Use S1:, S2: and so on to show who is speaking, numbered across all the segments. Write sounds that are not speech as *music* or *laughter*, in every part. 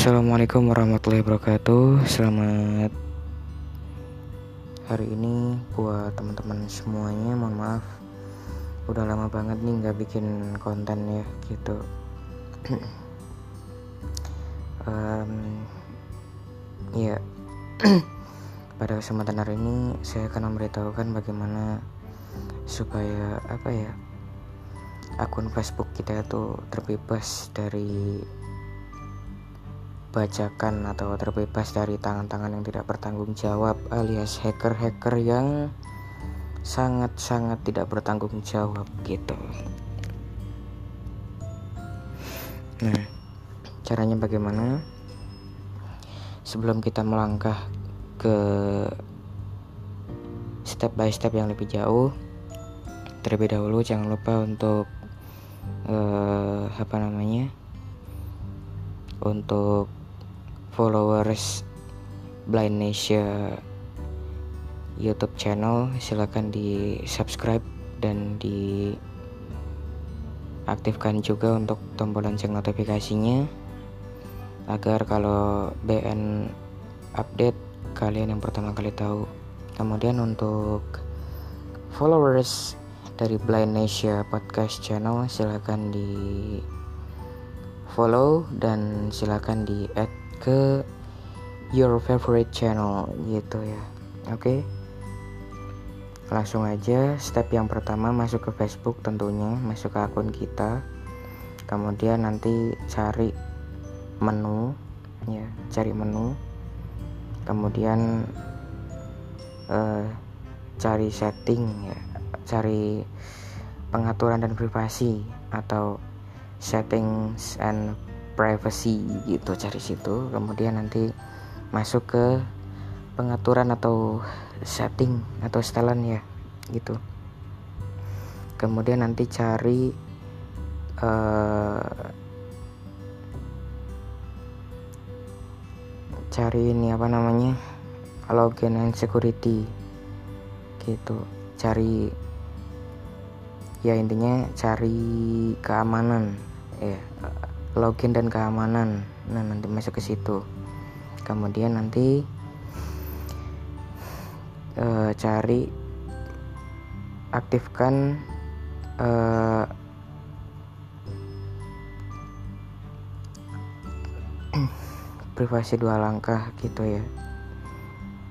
S1: Assalamualaikum warahmatullahi wabarakatuh. Selamat hari ini buat teman-teman semuanya Mohon maaf. Udah lama banget nih nggak bikin konten ya gitu. *clears throat* Um, Ya *clears throat* Pada kesempatan hari ini saya akan memberitahukan bagaimana Supaya apa ya Akun Facebook kita itu terbebas dari bacakan atau terbebas dari tangan-tangan yang tidak bertanggung jawab alias hacker-hacker yang sangat-sangat tidak bertanggung jawab gitu. Nah, caranya bagaimana? Sebelum kita melangkah ke step by step yang lebih jauh, terlebih dahulu jangan lupa untuk uh, apa namanya? Untuk followers Blind Asia YouTube channel silahkan di subscribe dan di aktifkan juga untuk tombol lonceng notifikasinya agar kalau BN update kalian yang pertama kali tahu. Kemudian untuk followers dari Blind Asia Podcast Channel silahkan di follow dan silahkan di add ke your favorite channel gitu ya. Oke? Okay? langsung aja step yang pertama masuk ke Facebook tentunya masuk ke akun kita. Kemudian nanti cari menu ya cari menu. Kemudian uh, cari setting ya cari pengaturan dan privasi atau settings and privacy gitu cari situ kemudian nanti masuk ke pengaturan atau setting atau setelan ya gitu. Kemudian nanti cari uh, cari ini apa namanya login and security gitu. Cari ya intinya cari keamanan ya login dan keamanan. Nah nanti masuk ke situ. Kemudian nanti uh, cari aktifkan uh, *clears throat* privasi dua langkah gitu ya.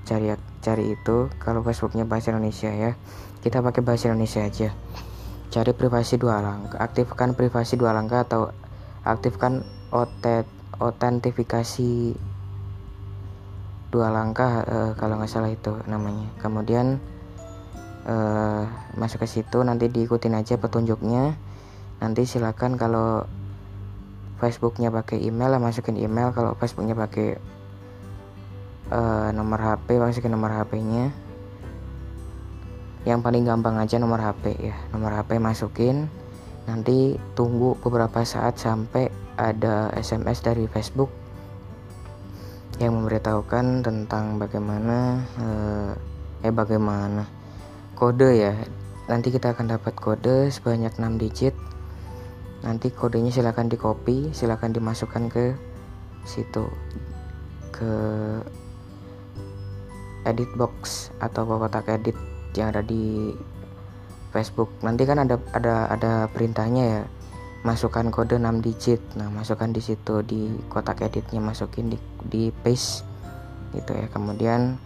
S1: Cari cari itu. Kalau Facebooknya bahasa Indonesia ya kita pakai bahasa Indonesia aja. Cari privasi dua langkah aktifkan privasi dua langkah atau aktifkan otentifikasi dua langkah uh, kalau nggak salah itu namanya. Kemudian uh, masuk ke situ nanti diikutin aja petunjuknya. Nanti silakan kalau Facebooknya pakai email masukin email. Kalau Facebooknya pakai uh, nomor HP masukin nomor HP-nya yang paling gampang aja nomor HP ya. Nomor HP masukin nanti tunggu beberapa saat sampai ada SMS dari Facebook yang memberitahukan tentang bagaimana eh, eh bagaimana kode ya. Nanti kita akan dapat kode sebanyak 6 digit. Nanti kodenya silahkan di copy silahkan dimasukkan ke situ ke edit box atau kotak edit yang ada di Facebook. Nanti kan ada ada ada perintahnya ya. Masukkan kode 6 digit. Nah masukkan di situ di kotak editnya masukin di di paste. Gitu ya. Kemudian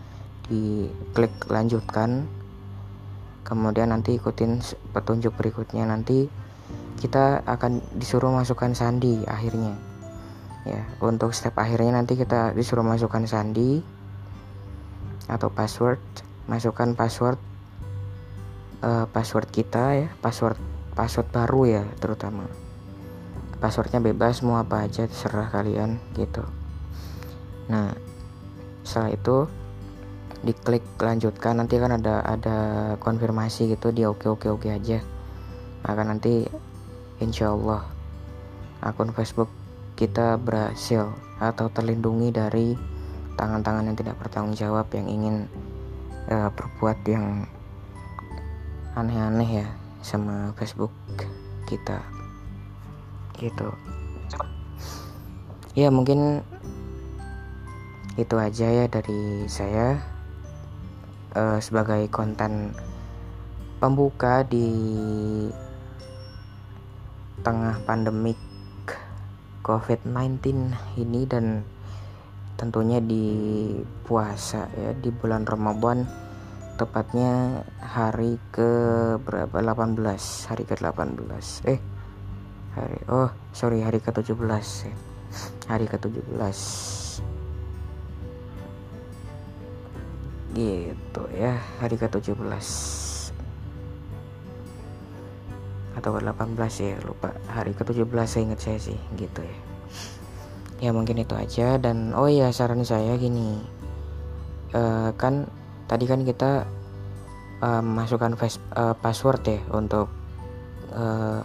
S1: di klik lanjutkan. Kemudian nanti ikutin petunjuk berikutnya. Nanti kita akan disuruh masukkan sandi akhirnya. Ya untuk step akhirnya nanti kita disuruh masukkan sandi atau password. Masukkan password uh, password kita ya password password baru ya terutama. Passwordnya bebas mau apa aja terserah kalian gitu. Nah setelah itu diklik lanjutkan nanti kan ada ada konfirmasi gitu dia oke oke oke aja. Maka nanti insya Allah akun Facebook kita berhasil atau terlindungi dari tangan-tangan yang tidak bertanggung jawab yang ingin uh, berbuat yang aneh-aneh ya sama Facebook kita gitu. Ya mungkin itu aja ya dari saya. Uh, sebagai konten pembuka di tengah pandemik COVID-19 ini dan tentunya di puasa ya di bulan Ramadan tepatnya hari ke berapa? 18 hari ke 18 eh hari oh sorry hari ke 17 ya. hari ke 17 gitu ya hari ke 17 atau ke 18 ya lupa. Hari ke 17 saya ingat saya sih gitu ya. Ya mungkin itu aja. Dan oh ya saran saya gini. Uh, kan tadi kan kita uh, masukkan face, uh, password ya untuk uh,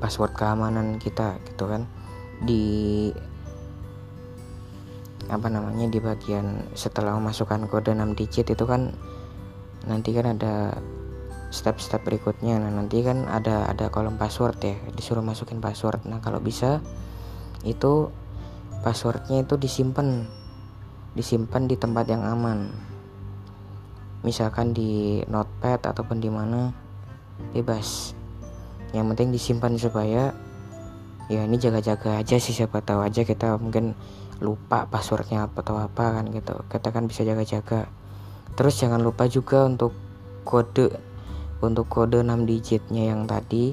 S1: password keamanan kita gitu kan. Di apa namanya di bagian setelah memasukkan kode 6 digit itu kan nanti kan ada step-step berikutnya. Nah nanti kan ada ada kolom password ya disuruh masukin password. Nah kalau bisa itu passwordnya itu disimpan disimpan di tempat yang aman misalkan di notepad ataupun di mana bebas. Yang penting disimpan supaya ya ini jaga-jaga aja sih siapa tahu aja kita mungkin lupa passwordnya apa atau apa kan gitu. Kita kan bisa jaga-jaga. Terus jangan lupa juga untuk kode untuk kode 6 digitnya yang tadi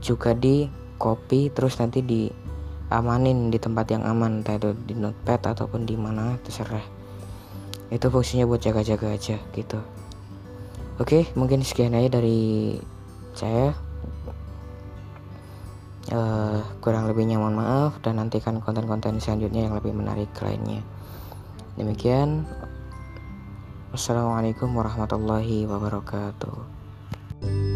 S1: juga di copy terus nanti di amanin di tempat yang aman entah itu di notepad ataupun di mana terserah itu fungsinya buat jaga-jaga aja gitu. Oke mungkin sekian aja dari saya. Uh, kurang lebihnya mohon maaf dan nantikan konten-konten selanjutnya yang lebih menarik lainnya. Demikian. Wassalamualaikum warahmatullahi wabarakatuh